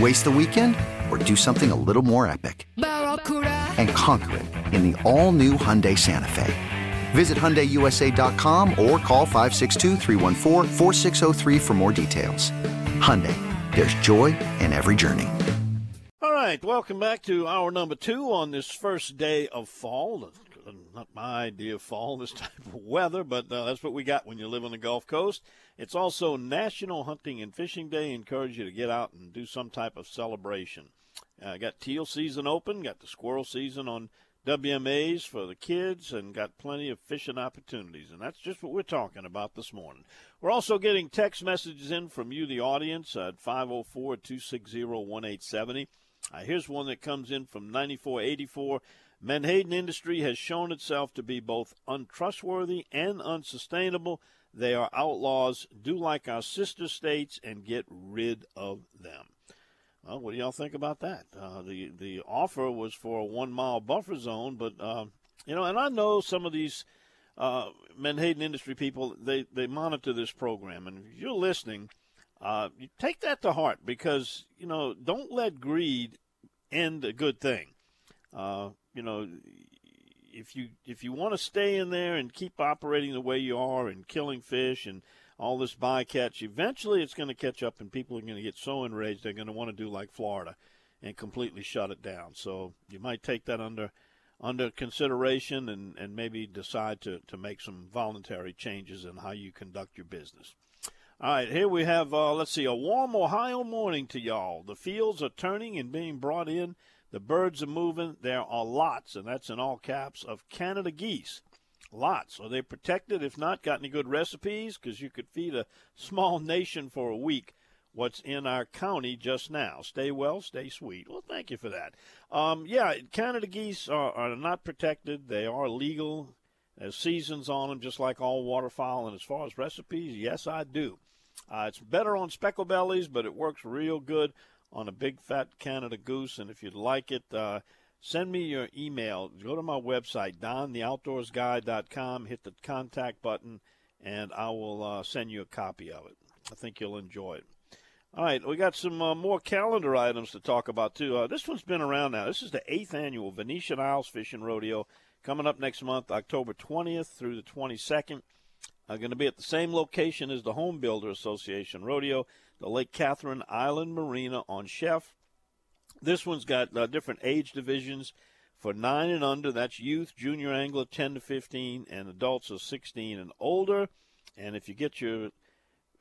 Waste the weekend or do something a little more epic? And conquer it in the all new Hyundai Santa Fe. Visit HyundaiUSA.com or call 562 for more details. Hyundai, there's joy in every journey. All right, welcome back to hour number two on this first day of fall. Not my idea of fall, this type of weather, but uh, that's what we got when you live on the Gulf Coast. It's also National Hunting and Fishing Day. Encourage you to get out and do some type of celebration. Uh, got teal season open, got the squirrel season on WMAs for the kids, and got plenty of fishing opportunities. And that's just what we're talking about this morning. We're also getting text messages in from you, the audience, at 504 260 1870. Uh, here's one that comes in from 9484. Menhaden industry has shown itself to be both untrustworthy and unsustainable. They are outlaws. Do like our sister states and get rid of them. Well, what do y'all think about that? Uh, the the offer was for a one mile buffer zone, but uh, you know, and I know some of these uh, Menhaden industry people they they monitor this program, and if you're listening, uh, you take that to heart because you know don't let greed end a good thing. You know, if you if you want to stay in there and keep operating the way you are and killing fish and all this bycatch, eventually it's going to catch up and people are going to get so enraged they're going to want to do like Florida and completely shut it down. So you might take that under under consideration and, and maybe decide to, to make some voluntary changes in how you conduct your business. All right, here we have, uh, let's see, a warm Ohio morning to y'all. The fields are turning and being brought in. The birds are moving. There are lots, and that's in all caps, of Canada geese. Lots. Are they protected? If not, got any good recipes? Because you could feed a small nation for a week what's in our county just now. Stay well, stay sweet. Well, thank you for that. Um, yeah, Canada geese are, are not protected. They are legal. There's seasons on them, just like all waterfowl. And as far as recipes, yes, I do. Uh, it's better on speckle bellies, but it works real good on a big fat Canada goose. And if you'd like it, uh, send me your email. Go to my website, dontheoutdoorsguy.com, hit the contact button, and I will uh, send you a copy of it. I think you'll enjoy it. All right, we got some uh, more calendar items to talk about, too. Uh, this one's been around now. This is the eighth annual Venetian Isles Fishing Rodeo coming up next month, October 20th through the 22nd. I'm going to be at the same location as the Home Builder Association Rodeo, the Lake Catherine Island Marina on Chef. This one's got uh, different age divisions for nine and under. That's youth, junior angler, 10 to 15, and adults are 16 and older. And if you get your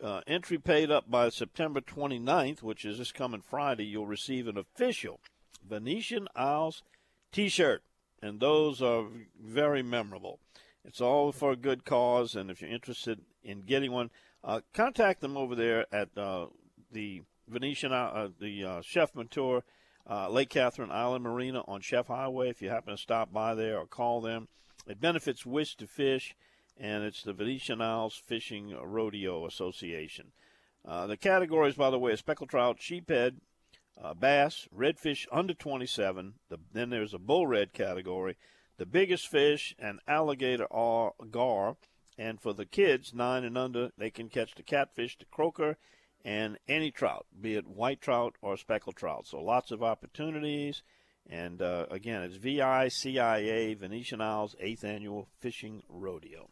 uh, entry paid up by September 29th, which is this coming Friday, you'll receive an official Venetian Isles t shirt. And those are very memorable. It's all for a good cause, and if you're interested in getting one, uh, contact them over there at uh, the Venetian, uh, the uh, Chef Menteur, uh, Lake Catherine Island Marina on Chef Highway. If you happen to stop by there or call them, it benefits Wish to Fish, and it's the Venetian Isles Fishing Rodeo Association. Uh, the categories, by the way, are speckled trout, sheephead, bass, redfish under 27. The, then there's a bull red category the biggest fish, and alligator or gar. And for the kids, nine and under, they can catch the catfish, the croaker, and any trout, be it white trout or speckled trout. So lots of opportunities. And uh, again, it's VICIA, Venetian Isles 8th Annual Fishing Rodeo.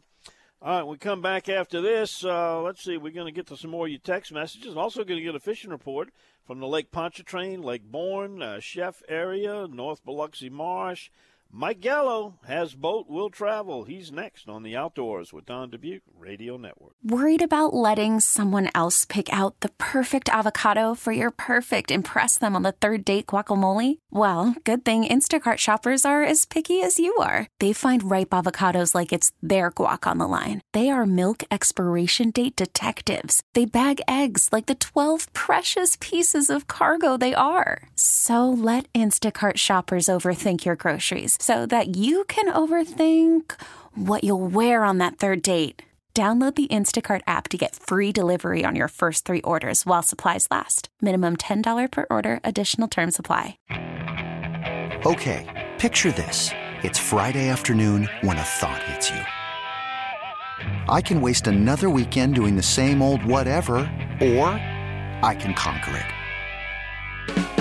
All right, we come back after this. Uh, let's see, we're going to get to some more of your text messages. Also, going to get a fishing report from the Lake Pontchartrain, Lake Borgne, uh, Chef area, North Biloxi Marsh, Mike Gallo has boat will travel. He's next on the Outdoors with Don Dubuc Radio Network. Worried about letting someone else pick out the perfect avocado for your perfect impress them on the third date guacamole? Well, good thing Instacart shoppers are as picky as you are. They find ripe avocados like it's their guac on the line. They are milk expiration date detectives. They bag eggs like the 12 precious pieces of cargo they are. So let Instacart shoppers overthink your groceries so that you can overthink what you'll wear on that third date. Download the Instacart app to get free delivery on your first three orders while supplies last. Minimum $10 per order, additional term supply. Okay, picture this. It's Friday afternoon when a thought hits you. I can waste another weekend doing the same old whatever, or I can conquer it.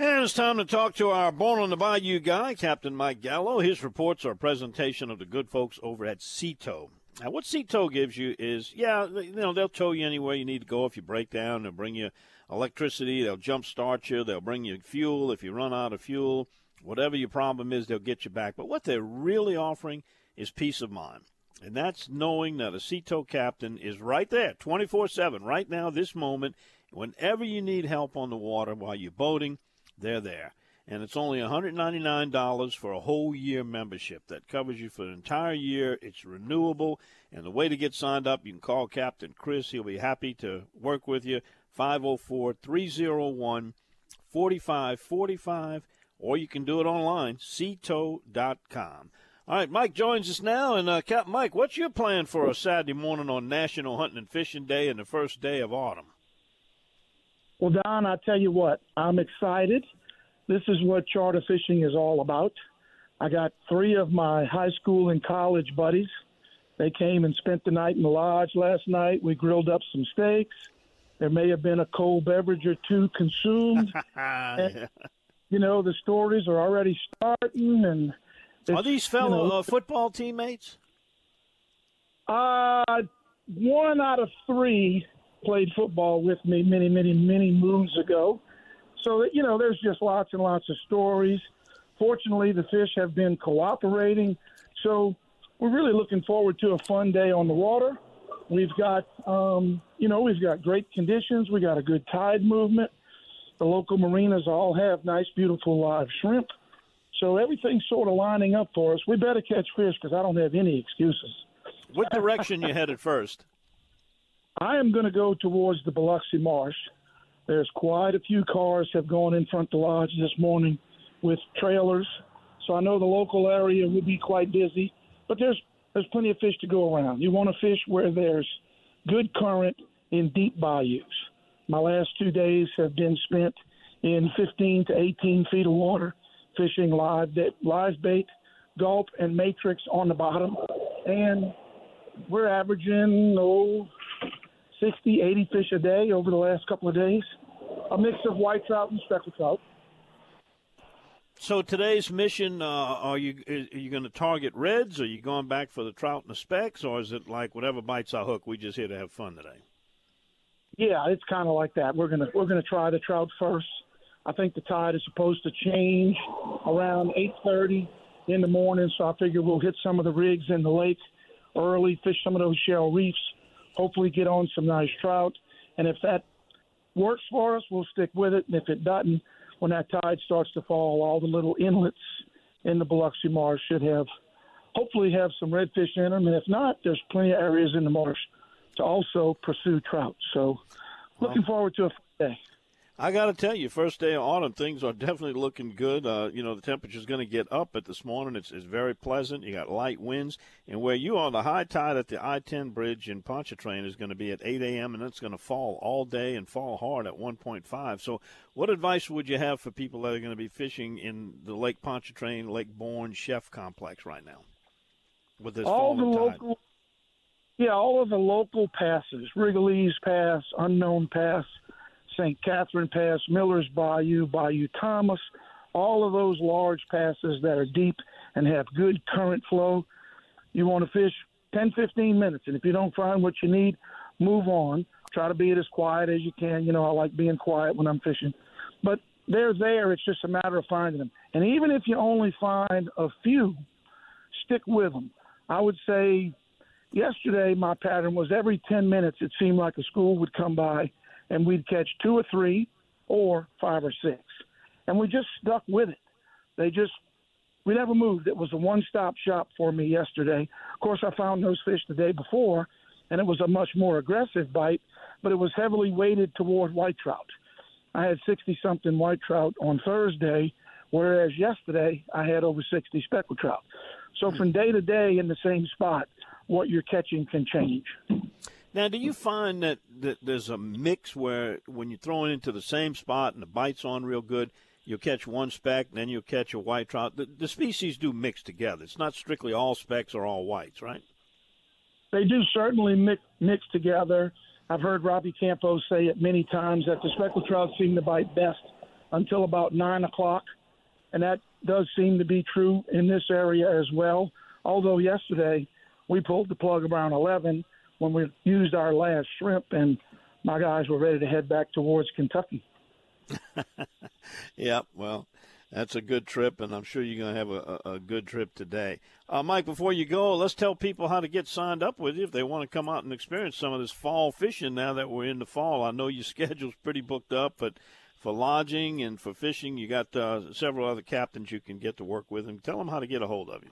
And it's time to talk to our Born on the Bayou guy, Captain Mike Gallo. His reports are a presentation of the good folks over at Sea-Tow. Now, what Sea-Tow gives you is, yeah, you know, they'll tow you anywhere you need to go if you break down. They'll bring you electricity. They'll jump start you. They'll bring you fuel if you run out of fuel. Whatever your problem is, they'll get you back. But what they're really offering is peace of mind. And that's knowing that a Sea-Tow captain is right there 24 7, right now, this moment. Whenever you need help on the water while you're boating, they're there and it's only $199 for a whole year membership that covers you for an entire year. It's renewable, and the way to get signed up, you can call Captain Chris. He'll be happy to work with you. 504 301 4545, or you can do it online, seatow.com. All right, Mike joins us now. And, uh, Captain Mike, what's your plan for a Saturday morning on National Hunting and Fishing Day and the first day of autumn? Well, Don, I tell you what, I'm excited this is what charter fishing is all about. I got three of my high school and college buddies. They came and spent the night in the lodge last night. We grilled up some steaks. There may have been a cold beverage or two consumed. and, you know, the stories are already starting. And are these fellow you know, uh, football teammates? Uh, one out of three played football with me many, many, many moons ago. So, you know, there's just lots and lots of stories. Fortunately, the fish have been cooperating. So, we're really looking forward to a fun day on the water. We've got, um, you know, we've got great conditions. We got a good tide movement. The local marinas all have nice, beautiful live shrimp. So everything's sort of lining up for us. We better catch fish because I don't have any excuses. What direction you headed first? I am going to go towards the Biloxi Marsh. There's quite a few cars have gone in front of the lodge this morning with trailers, so I know the local area will be quite busy. But there's there's plenty of fish to go around. You want to fish where there's good current in deep bayous. My last two days have been spent in 15 to 18 feet of water, fishing live live bait, gulp, and matrix on the bottom, and we're averaging oh 60, 80 fish a day over the last couple of days. A mix of white trout and speckled trout. So today's mission, uh, are you are you going to target reds? Or are you going back for the trout and the specks, or is it like whatever bites our hook? We just here to have fun today. Yeah, it's kind of like that. We're gonna we're gonna try the trout first. I think the tide is supposed to change around 8:30 in the morning, so I figure we'll hit some of the rigs in the lake early, fish some of those shell reefs, hopefully get on some nice trout. And if that works for us, we'll stick with it. And if it doesn't, when that tide starts to fall, all the little inlets in the Biloxi Marsh should have, hopefully, have some redfish in them. And if not, there's plenty of areas in the marsh to also pursue trout. So, looking forward to a day. I got to tell you, first day of autumn, things are definitely looking good. Uh, you know, the temperature's going to get up, but this morning it's, it's very pleasant. You got light winds, and where you are, the high tide at the I-10 bridge in Pontchartrain is going to be at 8 a.m. and it's going to fall all day and fall hard at 1.5. So, what advice would you have for people that are going to be fishing in the Lake Pontchartrain, Lake Borgne Chef complex right now with this all falling the tide? local, yeah, all of the local passes, Rigolets Pass, Unknown Pass. St. Catherine Pass, Miller's Bayou, Bayou Thomas, all of those large passes that are deep and have good current flow. You want to fish 10, 15 minutes, and if you don't find what you need, move on. Try to be as quiet as you can. You know, I like being quiet when I'm fishing. But they're there. It's just a matter of finding them. And even if you only find a few, stick with them. I would say yesterday my pattern was every 10 minutes it seemed like a school would come by and we'd catch two or three or five or six. And we just stuck with it. They just, we never moved. It was a one stop shop for me yesterday. Of course, I found those fish the day before, and it was a much more aggressive bite, but it was heavily weighted toward white trout. I had 60 something white trout on Thursday, whereas yesterday I had over 60 speckled trout. So from day to day in the same spot, what you're catching can change. Now, do you find that, that there's a mix where when you're throwing into the same spot and the bite's on real good, you'll catch one speck, then you'll catch a white trout? The, the species do mix together. It's not strictly all specks or all whites, right? They do certainly mix, mix together. I've heard Robbie Campos say it many times that the speckled trout seem to bite best until about 9 o'clock, and that does seem to be true in this area as well. Although yesterday we pulled the plug around 11 when we used our last shrimp, and my guys were ready to head back towards Kentucky. yeah, well, that's a good trip, and I'm sure you're going to have a, a, good trip today. Uh, Mike, before you go, let's tell people how to get signed up with you if they want to come out and experience some of this fall fishing now that we're in the fall. I know your schedule's pretty booked up, but for lodging and for fishing, you got uh, several other captains you can get to work with, and tell them how to get a hold of you.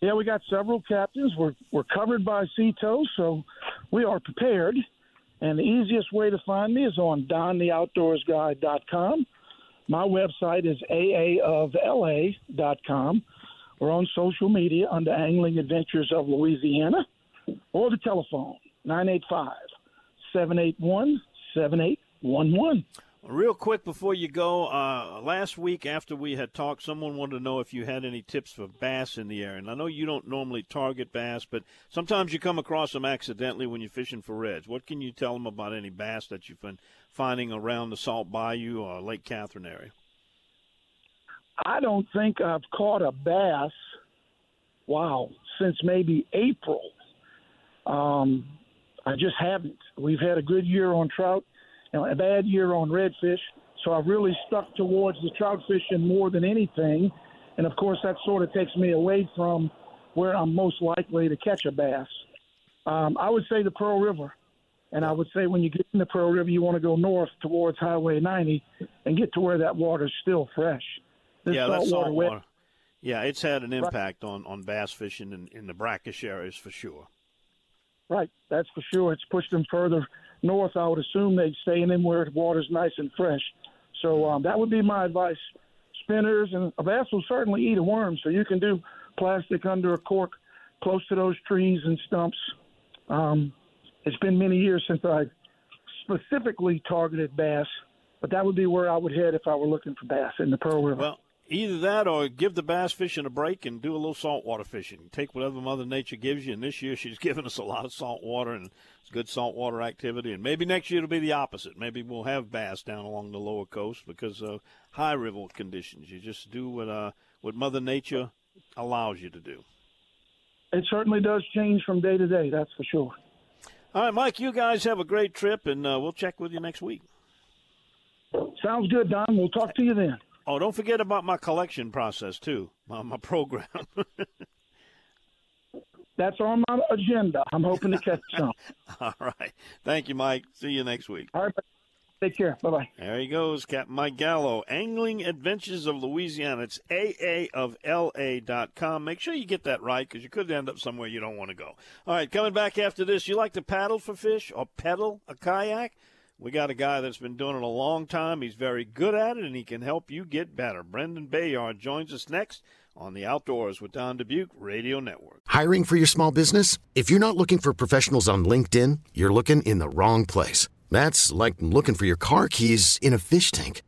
Yeah, we got several captains. We're we're covered by Sea-Tow, so we are prepared. And the easiest way to find me is on dontheoutdoorsguy.com. My website is aaofla.com. We're on social media under Angling Adventures of Louisiana or the telephone 985 781 7811. Real quick before you go, uh, last week after we had talked, someone wanted to know if you had any tips for bass in the area. And I know you don't normally target bass, but sometimes you come across them accidentally when you're fishing for reds. What can you tell them about any bass that you've been finding around the Salt Bayou or Lake Catherine area? I don't think I've caught a bass, wow, since maybe April. Um, I just haven't. We've had a good year on trout a bad year on redfish. So I've really stuck towards the trout fishing more than anything. And of course, that sort of takes me away from where I'm most likely to catch a bass. Um, I would say the Pearl River. And I would say when you get in the Pearl River, you want to go north towards Highway 90 and get to where that water's still fresh. This yeah, that's salt water. Yeah, it's had an impact right. on, on bass fishing in, in the brackish areas for sure. Right, that's for sure. It's pushed them further north, I would assume they'd stay in them where the water's nice and fresh. So um, that would be my advice. Spinners and a bass will certainly eat a worm, so you can do plastic under a cork close to those trees and stumps. Um, it's been many years since I specifically targeted bass, but that would be where I would head if I were looking for bass in the Pearl River. Well, Either that or give the bass fishing a break and do a little saltwater fishing. Take whatever Mother Nature gives you. And this year she's given us a lot of saltwater and it's good saltwater activity. And maybe next year it'll be the opposite. Maybe we'll have bass down along the lower coast because of high river conditions. You just do what uh, what Mother Nature allows you to do. It certainly does change from day to day. That's for sure. All right, Mike. You guys have a great trip, and uh, we'll check with you next week. Sounds good, Don. We'll talk to you then. Oh, don't forget about my collection process too, my, my program. That's on my agenda. I'm hoping to catch some. All right. Thank you, Mike. See you next week. All right. Take care. Bye bye. There he goes, Captain Mike Gallo. Angling Adventures of Louisiana. It's AAofLA.com. Make sure you get that right because you could end up somewhere you don't want to go. All right, coming back after this, you like to paddle for fish or pedal a kayak? We got a guy that's been doing it a long time. He's very good at it, and he can help you get better. Brendan Bayard joins us next on the Outdoors with Don Dubuc Radio Network. Hiring for your small business? If you're not looking for professionals on LinkedIn, you're looking in the wrong place. That's like looking for your car keys in a fish tank.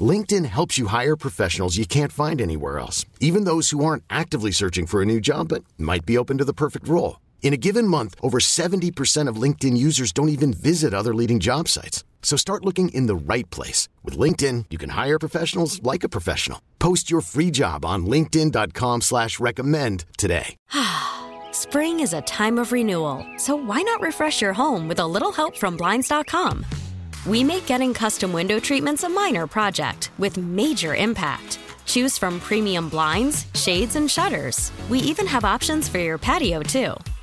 LinkedIn helps you hire professionals you can't find anywhere else, even those who aren't actively searching for a new job but might be open to the perfect role. In a given month, over 70% of LinkedIn users don't even visit other leading job sites. So start looking in the right place. With LinkedIn, you can hire professionals like a professional. Post your free job on linkedin.com slash recommend today. Spring is a time of renewal, so why not refresh your home with a little help from Blinds.com? We make getting custom window treatments a minor project with major impact. Choose from premium blinds, shades, and shutters. We even have options for your patio, too.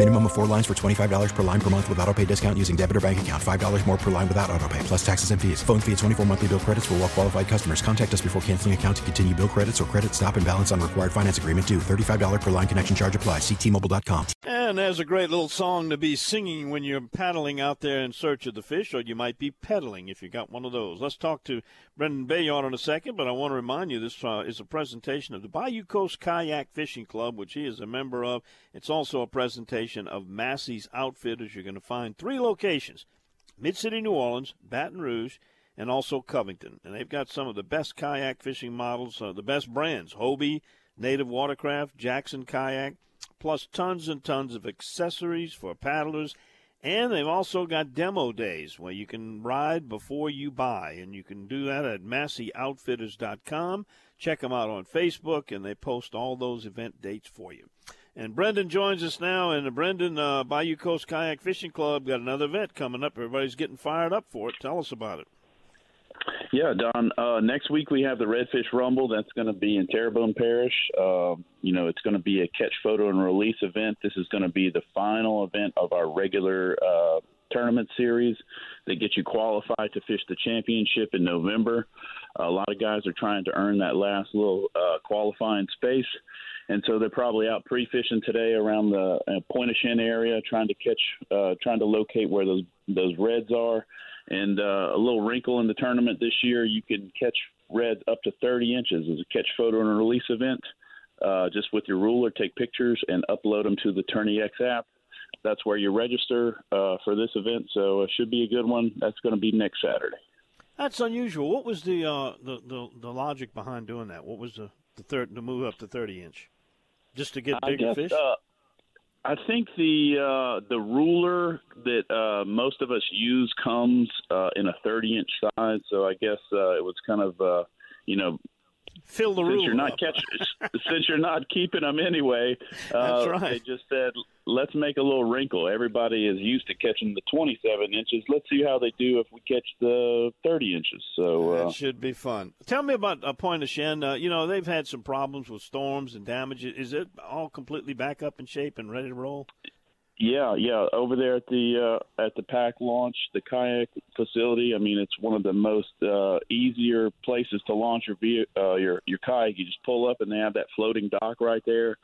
Minimum of four lines for $25 per line per month with auto pay discount using debit or bank account. $5 more per line without auto pay, plus taxes and fees. Phone fee at 24 monthly bill credits for well qualified customers. Contact us before canceling account to continue bill credits or credit stop and balance on required finance agreement due. $35 per line connection charge applies. Ctmobile.com. And there's a great little song to be singing when you're paddling out there in search of the fish, or you might be pedaling if you got one of those. Let's talk to Brendan Bayard in a second, but I want to remind you this uh, is a presentation of the Bayou Coast Kayak Fishing Club, which he is a member of. It's also a presentation of Massey's Outfitters. You're going to find three locations Mid City, New Orleans, Baton Rouge, and also Covington. And they've got some of the best kayak fishing models, uh, the best brands Hobie, Native Watercraft, Jackson Kayak, plus tons and tons of accessories for paddlers. And they've also got demo days where you can ride before you buy. And you can do that at MasseyOutfitters.com. Check them out on Facebook, and they post all those event dates for you. And Brendan joins us now, and Brendan uh, Bayou Coast Kayak Fishing Club got another event coming up. Everybody's getting fired up for it. Tell us about it. Yeah, Don. Uh, next week we have the Redfish Rumble. That's going to be in Terrebonne Parish. Uh, you know, it's going to be a catch photo and release event. This is going to be the final event of our regular uh, tournament series that gets you qualified to fish the championship in November. a lot of guys are trying to earn that last little uh, qualifying space. And so they're probably out pre-fishing today around the uh, Pointe-au-Chien area, trying to catch, uh, trying to locate where those those reds are. And uh, a little wrinkle in the tournament this year, you can catch reds up to 30 inches as a catch photo and release event. Uh, just with your ruler, take pictures and upload them to the Tourney X app. That's where you register uh, for this event. So it should be a good one. That's going to be next Saturday. That's unusual. What was the uh, the, the the logic behind doing that? What was the the third to move up to 30 inch? Just to get bigger guess, fish? Uh, I think the uh, the ruler that uh, most of us use comes uh, in a 30 inch size, so I guess uh, it was kind of uh, you know fill the since room. You're not catching, since you're not keeping them anyway. Uh, That's right. They just said, let's make a little wrinkle. Everybody is used to catching the 27 inches. Let's see how they do if we catch the 30 inches. So uh, That should be fun. Tell me about uh, Pointe-au-Chien. Uh, you know, they've had some problems with storms and damage. Is it all completely back up in shape and ready to roll? Yeah, yeah. Over there at the uh, at the pack launch, the kayak facility. I mean, it's one of the most uh, easier places to launch your ve- uh, your your kayak. You just pull up, and they have that floating dock right there.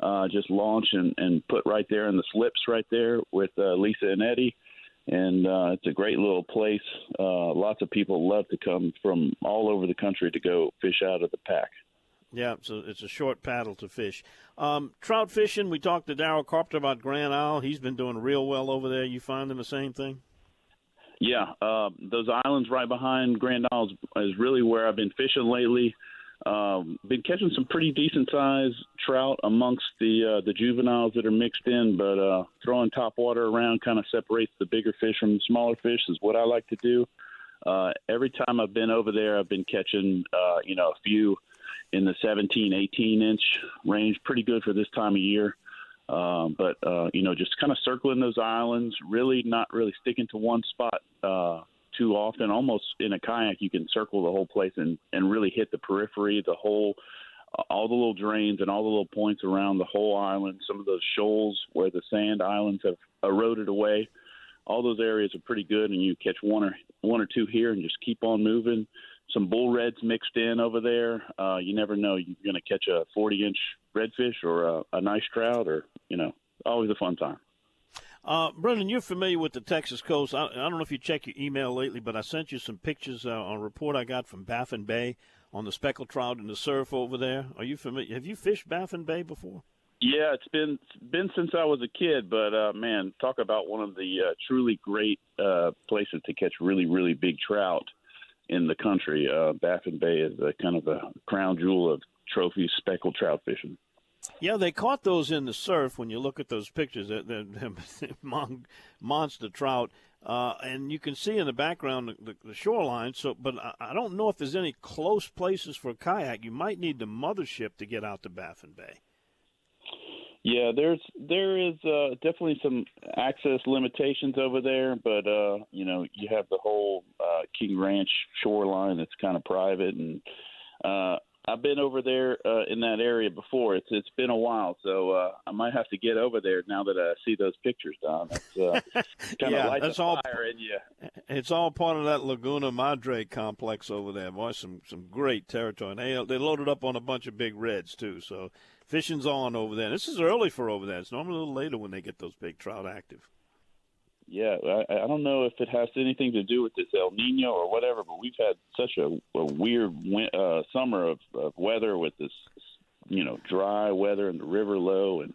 Uh, just launch and, and put right there in the slips right there with uh, Lisa and Eddie. And uh, it's a great little place. Uh, lots of people love to come from all over the country to go fish out of the pack. Yeah, so it's a short paddle to fish. Um, trout fishing. We talked to Daryl Carpenter about Grand Isle. He's been doing real well over there. You finding the same thing? Yeah, uh, those islands right behind Grand Isle is, is really where I've been fishing lately. Um, been catching some pretty decent sized trout amongst the uh, the juveniles that are mixed in, but uh, throwing top water around kind of separates the bigger fish from the smaller fish is what I like to do. Uh, every time I've been over there, I've been catching uh, you know a few in the 17, 18 inch range, pretty good for this time of year. Um, but uh, you know, just kind of circling those islands, really not really sticking to one spot uh, too often. Almost in a kayak, you can circle the whole place and and really hit the periphery, the whole, uh, all the little drains and all the little points around the whole island. Some of those shoals where the sand islands have eroded away. All those areas are pretty good, and you catch one or one or two here, and just keep on moving. Some bull reds mixed in over there. Uh, you never know. You're going to catch a 40 inch redfish or a, a nice trout, or you know, always a fun time. Uh, Brendan, you're familiar with the Texas coast. I, I don't know if you check your email lately, but I sent you some pictures uh, on a report I got from Baffin Bay on the speckled trout and the surf over there. Are you familiar? Have you fished Baffin Bay before? Yeah, it's been been since I was a kid, but uh, man, talk about one of the uh, truly great uh, places to catch really really big trout in the country. Uh, Baffin Bay is a kind of a crown jewel of trophy speckled trout fishing. Yeah, they caught those in the surf. When you look at those pictures, mon- monster trout, uh, and you can see in the background the, the shoreline. So, but I, I don't know if there's any close places for a kayak. You might need the mothership to get out to Baffin Bay. Yeah, there's there is uh, definitely some access limitations over there, but uh, you know you have the whole uh, King Ranch shoreline that's kind of private, and uh, I've been over there uh, in that area before. It's it's been a while, so uh, I might have to get over there now that I see those pictures, Don. That's uh, kind Yeah, of that's all- fire in you. It's all part of that Laguna Madre complex over there. Boy, some some great territory. And they they loaded up on a bunch of big reds too. So fishing's on over there. This is early for over there. It's normally a little later when they get those big trout active. Yeah, I, I don't know if it has anything to do with this El Nino or whatever, but we've had such a, a weird win- uh, summer of, of weather with this, you know, dry weather and the river low, and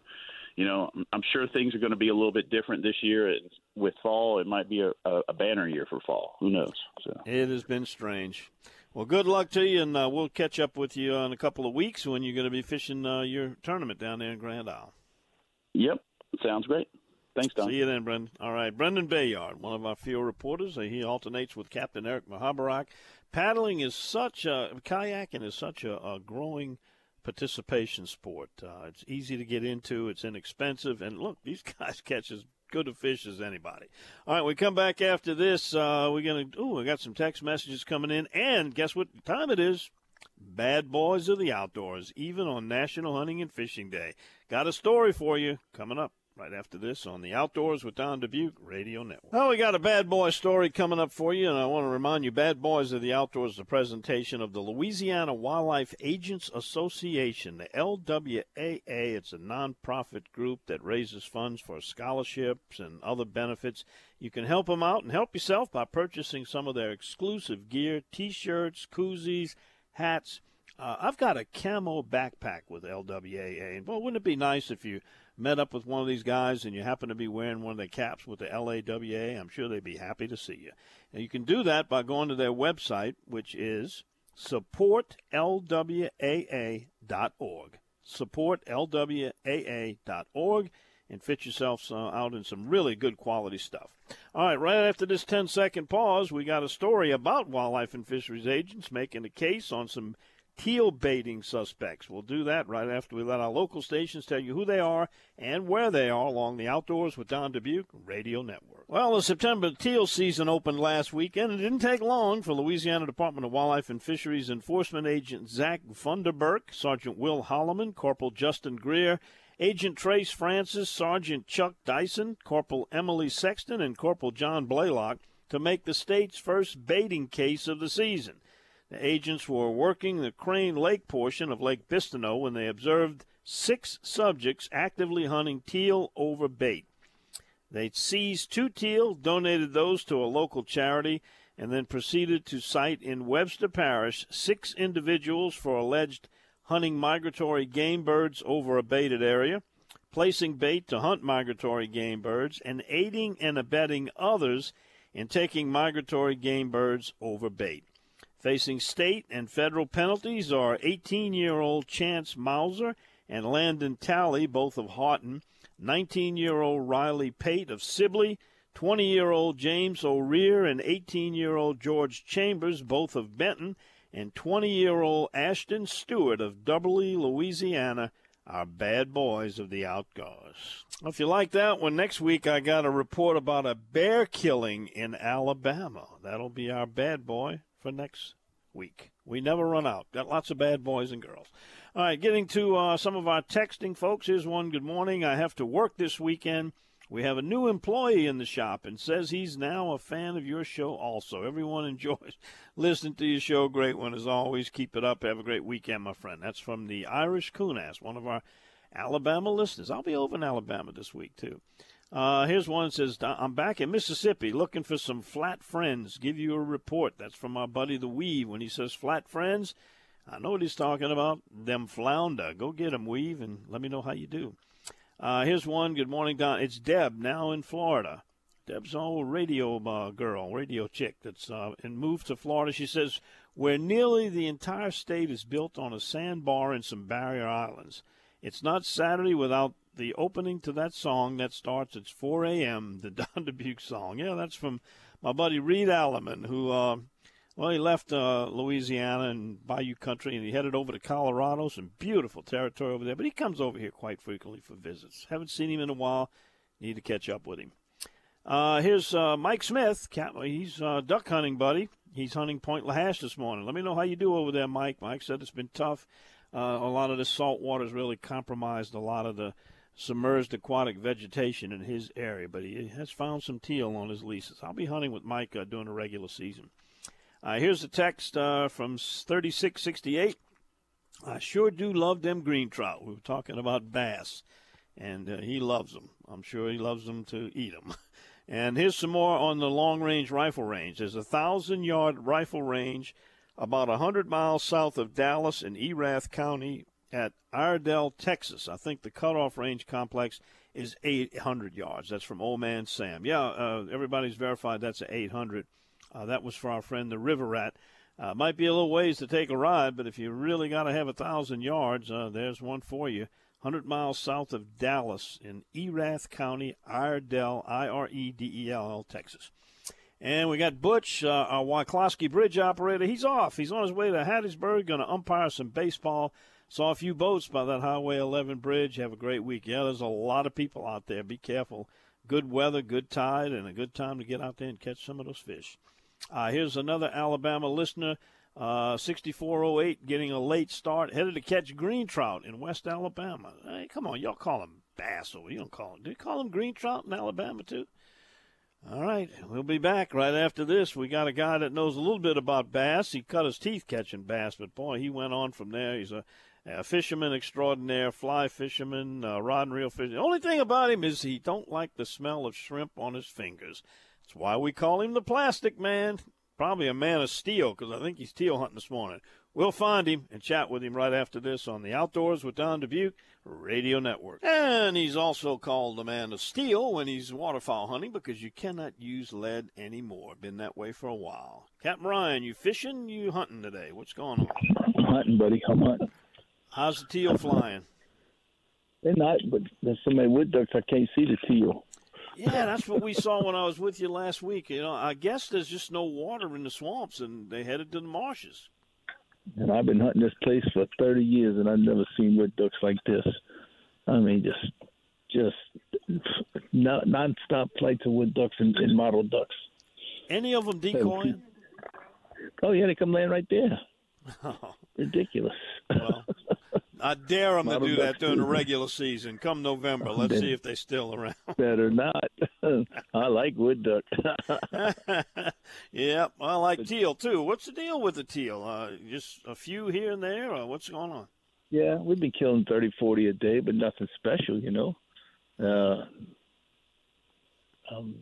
you know, I'm- I'm sure things are going to be a little bit different this year. And with fall, it might be a, a, a banner year for fall. Who knows? So. It has been strange. Well, good luck to you, and uh, we'll catch up with you in a couple of weeks when you're going to be fishing uh, your tournament down there in Grand Isle. Yep, sounds great. Thanks, Don. See you then, Brendan. All right, Brendan Bayard, one of our field reporters. Uh, He alternates with Captain Eric Muhoberac. Paddling is such a kayaking is such a, a growing participation sport. Uh, it's easy to get into. It's inexpensive, and look, these guys catch as good a fish as anybody. All right, we come back after this. Uh, we're gonna. Oh, we got some text messages coming in, and guess what time it is? Bad boys of the outdoors, even on National Hunting and Fishing Day. Got a story for you coming up right after this on the Outdoors with Don Dubuc Radio Network. Well, we got a bad boy story coming up for you, and I want to remind you Bad Boys of the Outdoors a presentation of the Louisiana Wildlife Agents Association, the LWAA. It's a nonprofit group that raises funds for scholarships and other benefits. You can help them out and help yourself by purchasing some of their exclusive gear t shirts, koozies, hats. Uh, I've got a camo backpack with LWAA, and well, wouldn't it be nice if you met up with one of these guys and you happen to be wearing one of their caps with the LAWA? I'm sure they'd be happy to see you. And you can do that by going to their website, which is supportlwaa.org. Supportlwaa.org and fit yourself out in some really good quality stuff. All right, right after this 10 second pause, we got a story about wildlife and fisheries agents making a case on some teal baiting suspects. We'll do that right after we let our local stations tell you who they are and where they are along the Outdoors with Don Dubuc Radio Network. Well, the September teal season opened last weekend. It didn't take long for Louisiana Department of Wildlife and Fisheries Enforcement Agent Zach Funderburk, Sergeant Will Holloman, Corporal Justin Greer, Agent Trace Francis, Sergeant Chuck Dyson, Corporal Emily Sexton, and Corporal John Blaylock to make the state's first baiting case of the season. The agents were working the Crane Lake portion of Lake Bistineau when they observed six subjects actively hunting teal over bait. They seized two teal, donated those to a local charity, and then proceeded to cite in Webster Parish six individuals for alleged hunting migratory game birds over a baited area, placing bait to hunt migratory game birds, and aiding and abetting others in taking migratory game birds over bait. Facing state and federal penalties are 18 year old Chance Mauser and Landon Talley, both of Haughton, 19 year old Riley Pate of Sibley, 20 year old James O'Rear, and 18 year old George Chambers, both of Benton, and 20 year old Ashton Stewart of Dubberly, Louisiana, are bad boys of the outdoors. If you like that one, next week I got a report about a bear killing in Alabama. That'll be our bad boy for next week. We never run out. Got lots of bad boys and girls. All right, getting to uh, some of our texting folks. Here's one. Good morning. I have to work this weekend. We have a new employee in the shop and says he's now a fan of your show also. Everyone enjoys listening to your show. Great one as always. Keep it up. Have a great weekend, my friend. That's from the Irish Coonass, one of our Alabama listeners. I'll be over in Alabama this week, too. Uh, here's one says, I'm back in Mississippi looking for some flat friends. Give you a report. That's from our buddy the Weave. When he says flat friends, I know what he's talking about. Them flounder. Go get them, Weave, and let me know how you do. Uh, here's one. Good morning, Don. It's Deb now in Florida. Deb's an old radio uh, girl, radio chick that's uh, and moved to Florida. She says where nearly the entire state is built on a sandbar and some barrier islands. It's not Saturday without the opening to that song that starts at 4 a.m. The Don Dubuc song. Yeah, that's from my buddy Reed Alleman, who, uh, well, he left uh, Louisiana and Bayou Country and he headed over to Colorado. Some beautiful territory over there, but he comes over here quite frequently for visits. Haven't seen him in a while. Need to catch up with him. Uh, here's uh, Mike Smith. He's uh, duck hunting, buddy. He's hunting Point Lahash this morning. Let me know how you do over there, Mike. Mike said it's been tough. Uh, a lot of the salt water's really compromised a lot of the submerged aquatic vegetation in his area, but he has found some teal on his leases. I'll be hunting with Mike uh, during the regular season. Uh, here's a text uh, from 3668. I sure do love them green trout. We were talking about bass, and uh, he loves them. I'm sure he loves them to eat them. And here's some more on the long range rifle range. There's a thousand yard rifle range about a 100 miles south of Dallas in Erath County at Iredell, Texas. I think the cutoff range complex is 800 yards. That's from Old Man Sam. Yeah, uh, everybody's verified that's an 800. Uh, that was for our friend the River Rat. Uh, might be a little ways to take a ride, but if you really got to have a thousand yards, uh, there's one for you. 100 miles south of Dallas in Erath County, Iredell, I R E D E L L, Texas. And we got Butch, uh, our Wyclosky Bridge operator. He's off. He's on his way to Hattiesburg, going to umpire some baseball. Saw a few boats by that Highway 11 bridge. Have a great week. Yeah, there's a lot of people out there. Be careful. Good weather, good tide, and a good time to get out there and catch some of those fish. Uh, here's another Alabama listener, uh, 6408, getting a late start, headed to catch green trout in West Alabama. Hey, come on, y'all call them bass over. You don't call them. Do you call them green trout in Alabama too? All right, we'll be back right after this. We got a guy that knows a little bit about bass. He cut his teeth catching bass, but boy, he went on from there. He's a a fisherman extraordinaire, fly fisherman, uh, rod and reel fisherman. The only thing about him is he don't like the smell of shrimp on his fingers. That's why we call him the plastic man. Probably a man of steel because I think he's teal hunting this morning. We'll find him and chat with him right after this on the Outdoors with Don Dubuc Radio Network. And he's also called the man of steel when he's waterfowl hunting because you cannot use lead anymore. Been that way for a while. Captain Ryan, you fishing? You hunting today? What's going on? I'm hunting, buddy. I'm hunting. How's the teal flying? They're not, but there's so many wood ducks I can't see the teal. Yeah, that's what we saw when I was with you last week. You know, I guess there's just no water in the swamps, and they headed to the marshes. and I've been hunting this place for 30 years, and I've never seen wood ducks like this. I mean, just just non- nonstop flights of wood ducks and, and mottled ducks. Any of them decoying? Oh yeah, they come land right there. Oh. Ridiculous. Well, I dare them to do that during the regular season. Come November, let's Then- see if they're still around. Better not. I like wood duck. yeah, I like teal too. What's the deal with the teal? Uh, just a few here and there, or what's going on? yeah, we've been killing 30, 40 a day, but nothing special, you know. Uh, um,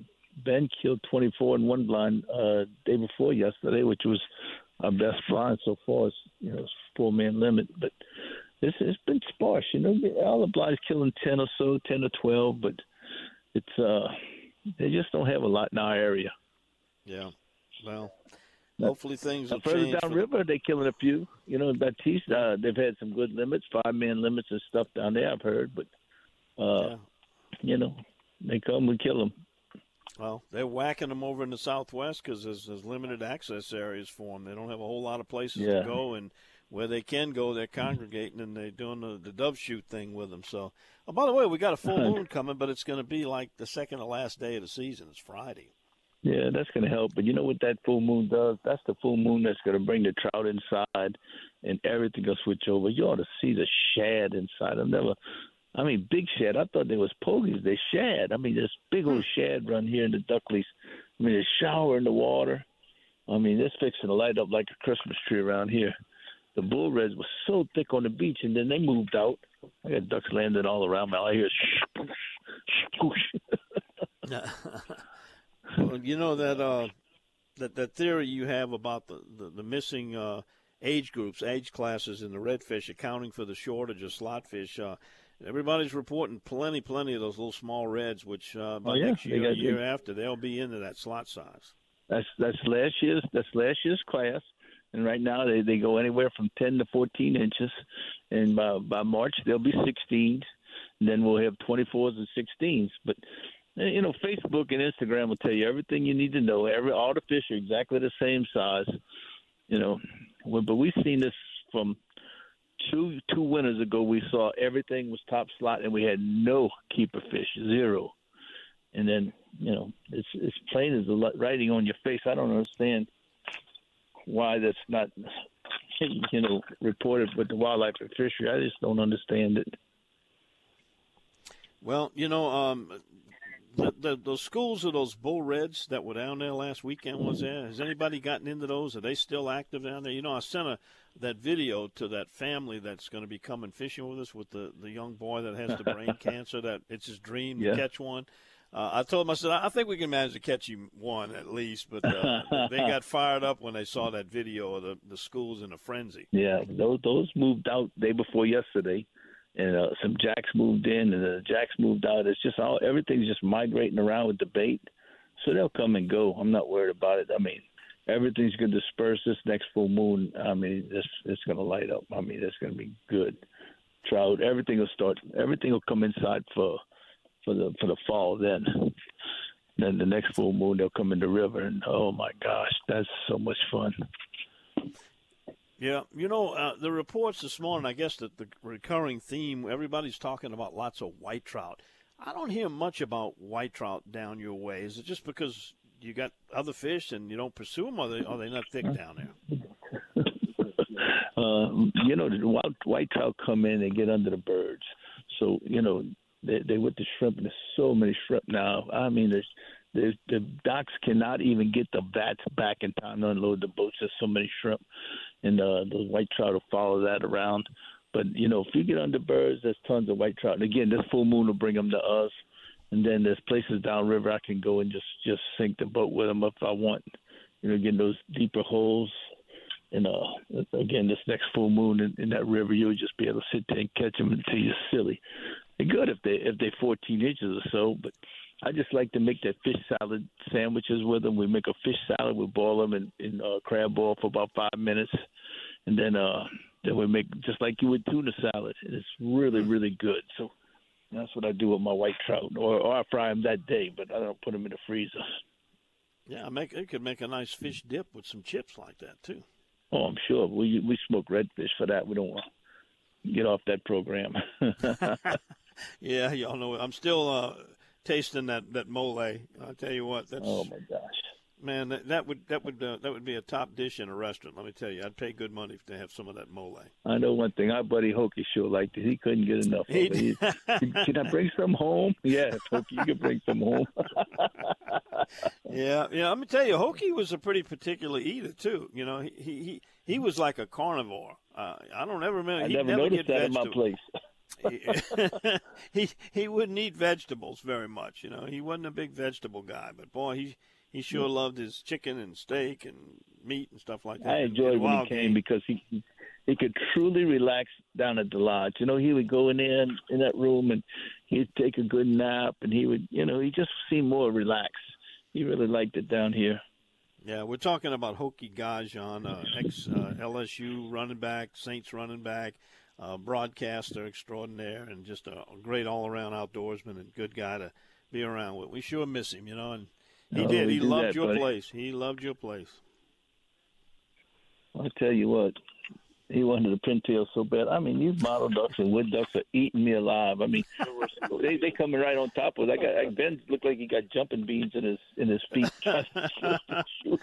ben killed 24 in one blind uh, day before yesterday, which was our best blind so far. It's, you know, four man limit, but it's it's been sparse. You know, all the killing 10 or so, 10 or 12, but it's uh, they just don't have a lot in our area. Yeah, well, hopefully things will Now, further change. for- downriver, they're killing a few. You know, Baptiste, uh, they've had some good limits, five man limits and stuff down there. I've heard, but uh, you know, they come and kill them. Well, they're whacking them over in the southwest because there's, there's limited access areas for them. They don't have a whole lot of places Yeah. to go, and where they can go, they're congregating and they're doing the, the dove shoot thing with them. So, oh, by the way, we got a full moon coming, but it's going to be like the second to last day of the season. It's Friday. Yeah, that's going to help. But you know what that full moon does? That's the full moon that's going to bring the trout inside, and everything will switch over. You ought to see the shad inside. I've never. I mean, big shad. I thought they was pogies. They shad. I mean, this big old hmm. shad run here in the Duckleys. I mean, they shower in the water. I mean, it's fixing to light up like a Christmas tree around here. The bull reds were so thick on the beach, and then they moved out. I got ducks landing all around me. All I hear is spoosh, spoosh. well, you know that uh, that that theory you have about the the, the missing uh, age groups, age classes in the redfish, accounting for the shortage of slotfish. Uh, everybody's reporting plenty, plenty of those little small reds, which uh, by Oh, yeah. next year, year after, they'll be into that slot size. That's that's last year's that's last year's class, and right now they they go anywhere from ten to fourteen inches, and by by March they'll be sixteens, and then we'll have twenty fours and sixteens. But eh, you know, Facebook and Instagram will tell you everything you need to know. Every all the fish are exactly the same size, you know. But we've seen this from two two winters ago. We saw everything was top slot, and we had no keeper fish, zero and then you know it's it's plain as the writing on your face. I don't understand why that's not you know reported with the wildlife and fishery. I just don't understand it. Well, you know, um, the, the, those schools of those bull reds that were down there last weekend was there. Has anybody gotten into those? Are they still active down there? You know, I sent a that video to that family that's going to be coming fishing with us with the the young boy that has the brain cancer. That it's his dream Yeah. to catch one. Uh, I told him, I said, I think we can manage to catch him one at least. But uh, they got fired up when they saw that video of the, the schools in a frenzy. Yeah, those those moved out day before yesterday, and uh, some jacks moved in, and the jacks moved out. It's just all everything's just migrating around with the bait, so they'll come and go. I'm not worried about it. I mean, everything's going to disperse this next full moon. I mean, it's it's going to light up. I mean, it's going to be good. Trout, everything will start. Everything will come inside for for the for the fall. Then, then the next full moon they'll come in the river, and oh my gosh, that's so much fun. Yeah, you know, uh, the reports this morning, I guess that the recurring theme, everybody's talking about lots of white trout. I don't hear much about white trout down your way. Is it just because you got other fish and you don't pursue them, or are they, are they not thick down there? uh, you know, the wild white trout come in and get under the birds. So you know, they they with the shrimp, and there's so many shrimp now. I mean, there's, there's the docks cannot even get the vats back in time to unload the boats. There's so many shrimp, and uh, those white trout will follow that around. But you know, if you get under birds, there's tons of white trout. And again, this full moon will bring them to us. And then there's places downriver I can go and just just sink the boat with them if I want. You know, get those deeper holes and uh, again, this next full moon in, in that river, you'll just be able to sit there and catch them until you're silly. Good if they if they're 14 inches or so, but I just like to make that fish salad sandwiches with them. We make a fish salad, we boil them in, in uh, crab boil for about five minutes, and then uh, then we make just like you would tuna salad. And it's really really good. So that's what I do with my white trout, or, or I fry them that day, but I don't put them in the freezer. Yeah, I make it could make a nice fish dip with some chips like that too. Oh, I'm sure. We we smoke redfish for that. We don't want to get off that program. yeah, y'all know. I'm still uh, tasting that that mole. I tell you what. That's, oh my gosh. Man, that, that would that would uh, that would be a top dish in a restaurant. Let me tell you, I'd pay good money to have some of that mole. I know one thing. Our buddy Hokie sure liked it. He couldn't get enough of it. He, can I bring some home? Yes, Hokie, you can bring some home. yeah, yeah. Let me tell you, Hokie was a pretty particular eater too. You know, he he he was like a carnivore. Uh, I don't ever remember. I he never, never noticed that vegetables. in my place. he he wouldn't eat vegetables very much. You know, he wasn't a big vegetable guy. But boy, he he sure loved his chicken and steak and meat and stuff like that. I enjoyed when he came game. because he he could truly relax down at the lodge. You know, he would go in there in, in that room and he'd take a good nap, and he would, you know, he just seemed more relaxed. He really liked it down here. Yeah, we're talking about Hokie Gajan, uh, ex uh, LSU running back, Saints running back, uh, broadcaster extraordinaire, and just a, great all around outdoorsman and good guy to be around with. We sure miss him, you know, and he did. He loved that, your buddy. place. He loved your place. I'll tell you what, he wanted the pintail so bad. I mean, these mottled ducks and wood ducks are eating me alive. I mean, they they coming right on top of it. I got I, Ben looked like he got jumping beans in his in his feet.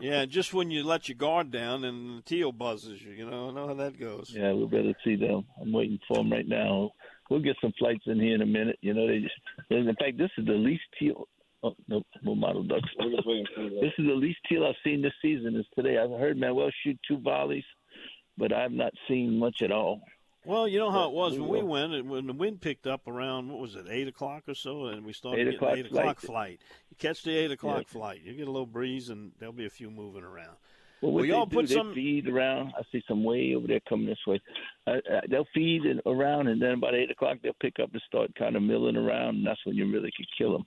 yeah, just when you let your guard down and the teal buzzes you, you know, I know how that goes. Yeah, we better see them. I'm waiting for them right now. We'll get some flights in here in a minute. You know, they just. In fact, this is the least teal. Oh, no, no mottled ducks. This is the least teal I've seen this season. Is today. I heard Manuel shoot two volleys, but I've not seen much at all. Well, you know how it was when we went, and when the wind picked up around what was it, eight o'clock or so, and we started Eight getting the eight o'clock flight. flight. You catch the eight o'clock Yeah. flight, you get a little breeze, and there'll be a few moving around. Well, they y'all put they some- feed around. I see some way over there coming this way. Uh, uh, they'll feed around, and then about eight o'clock they'll pick up and start kind of milling around, and that's when you really could kill them.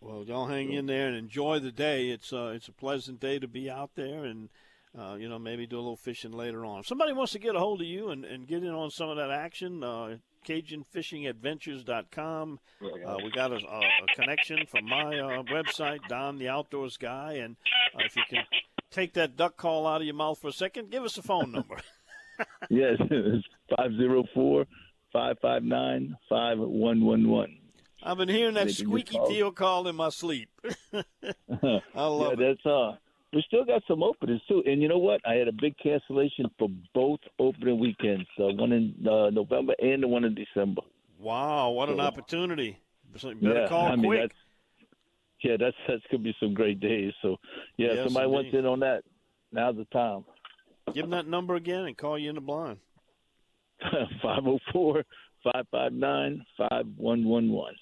Well, y'all hang in there and enjoy the day. It's uh, it's a pleasant day to be out there, and uh, you know maybe do a little fishing later on. If somebody wants to get a hold of you and, and get in on some of that action, uh, CajunFishingAdventures.com. Uh, we got a, a, a connection from my uh, website, Don the Outdoors Guy, and uh, if you can take that duck call out of your mouth for a second, give us a phone number. yes, it's five zero four five five nine five one one one. I've been hearing that They can just squeaky teal call in my sleep. I love yeah, it. that's uh. We still got some openings too, and you know what? I had a big cancellation for both opening weekends, uh, one in uh, November and the one in December. Wow, what an opportunity! So better yeah, call I mean quick. that's yeah, that's that's gonna be some great days. So yeah, Yes, somebody wants in on that. Now's the time. Give them that number again and call you in the blind. 504 559 5111.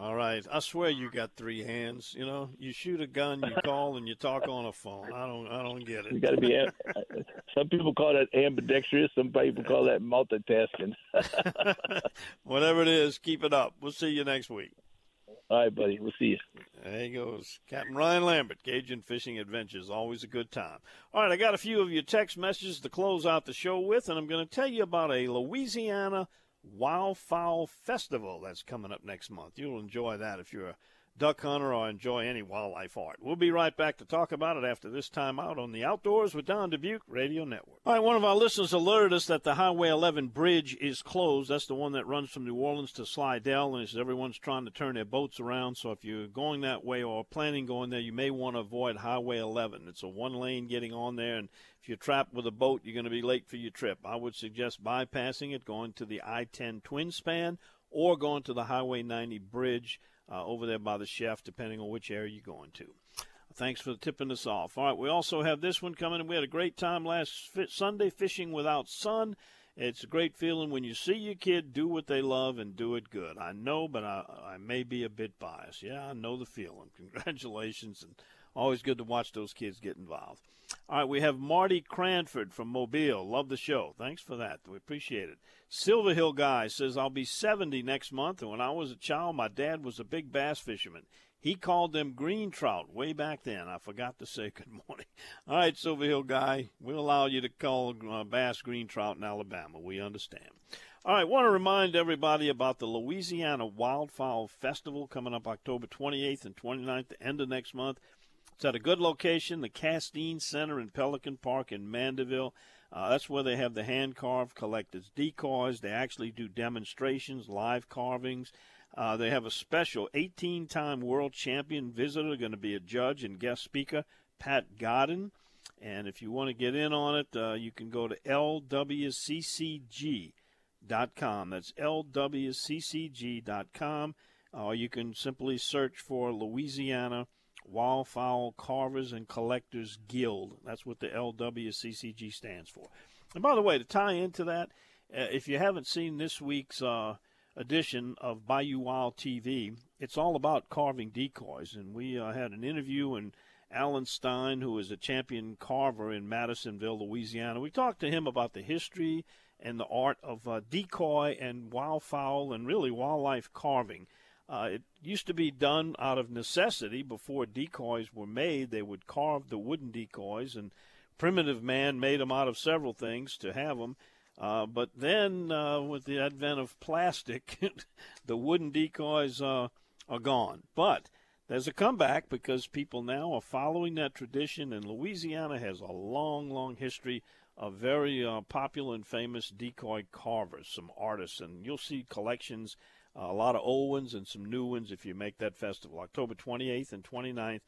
All right. I swear you got three hands. You know, you shoot a gun, you call, and you talk on a phone. I don't, I don't get it. You got to be. am- uh, Some people call that ambidextrous. Some people call that multitasking. Whatever it is, keep it up. We'll see you next week. All right, buddy. We'll see you. There he goes. Captain Ryan Lambert, Cajun Fishing Adventures. Always a good time. All right, I got a few of your text messages to close out the show with, and I'm going to tell you about a Louisiana Wildfowl Festival that's coming up next month. You'll enjoy that if you're a duck hunter or enjoy any wildlife art. We'll be right back to talk about it after this time out on the Outdoors with Don Dubuc Radio Network. All right, one of our listeners alerted us that the Highway 11 bridge is closed. That's the one that runs from New Orleans to Slidell, and everyone's trying to turn their boats around. So if you're going that way or planning going there, you may want to avoid Highway 11. It's a one lane getting on there, and if you're trapped with a boat, you're going to be late for your trip. I would suggest bypassing it, going to the I 10 twin span, or going to the Highway 90 bridge uh, over there by the chef, depending on which area you're going to. Thanks for tipping us off. All right, we also have this one coming. We had a great time last fi- Sunday fishing without sun. It's a great feeling when you see your kid do what they love and do it good. I know, but I, I may be a bit biased. Yeah, I know the feeling. Congratulations, and always good to watch those kids get involved. All right, we have Marty Cranford from Mobile. Love the show. Thanks for that. We appreciate it. Silver Hill Guy says, I'll be 70 next month, and when I was a child, my dad was a big bass fisherman. He called them green trout way back then. I forgot to say good morning. All right, Silver Hill Guy, we'll allow you to call uh, bass green trout in Alabama. We understand. All right, want to remind everybody about the Louisiana Wildfowl Festival coming up October 28th and 29th, the end of next month. It's at a good location, the Castine Center in Pelican Park in Mandeville. Uh, that's where they have the hand carved collectors decoys. They actually do demonstrations, live carvings. Uh, they have a special 18 time world champion visitor going to be a judge and guest speaker, Pat Godin. And if you want to get in on it, uh, you can go to lwccg.com. That's lwccg.com. Or you can simply search for Louisiana Wildfowl Carvers and Collectors Guild. That's what the LWCCG stands for. And by the way, to tie into that, uh, if you haven't seen this week's uh, edition of Bayou Wild TV, it's all about carving decoys. And we uh, had an interview, and Alan Stein, who is a champion carver in Madisonville, Louisiana, we talked to him about the history and the art of uh, decoy and wildfowl and really wildlife carving. Uh, it used to be done out of necessity before decoys were made. They would carve the wooden decoys, and primitive man made them out of several things to have them. Uh, but then, uh, with the advent of plastic, the wooden decoys uh, are gone. But there's a comeback because people now are following that tradition, and Louisiana has a long, long history of very uh, popular and famous decoy carvers, some artists, and you'll see collections a lot of old ones and some new ones if you make that festival. October 28th and 29th,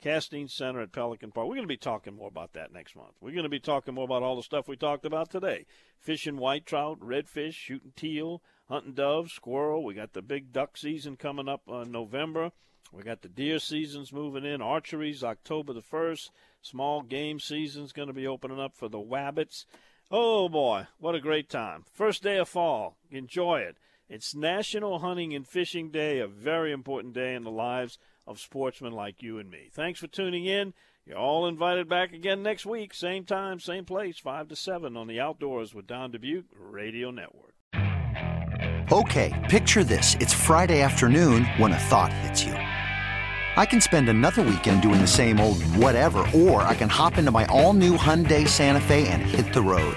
Castine Center at Pelican Park. We're going to be talking more about that next month. We're going to be talking more about all the stuff we talked about today fishing white trout, redfish, shooting teal, hunting doves, squirrel. We got the big duck season coming up in November. We got the deer seasons moving in. Archery's October the 1st. Small game season's going to be opening up for the wabbits. Oh boy, what a great time. First day of fall. Enjoy it. It's National Hunting and Fishing Day, a very important day in the lives of sportsmen like you and me. Thanks for tuning in. You're all invited back again next week, same time, same place, 5 to 7 on the Outdoors with Don Dubuc Radio Network. Okay, picture this. It's Friday afternoon when a thought hits you. I can spend another weekend doing the same old whatever, or I can hop into my all new Hyundai Santa Fe and hit the road.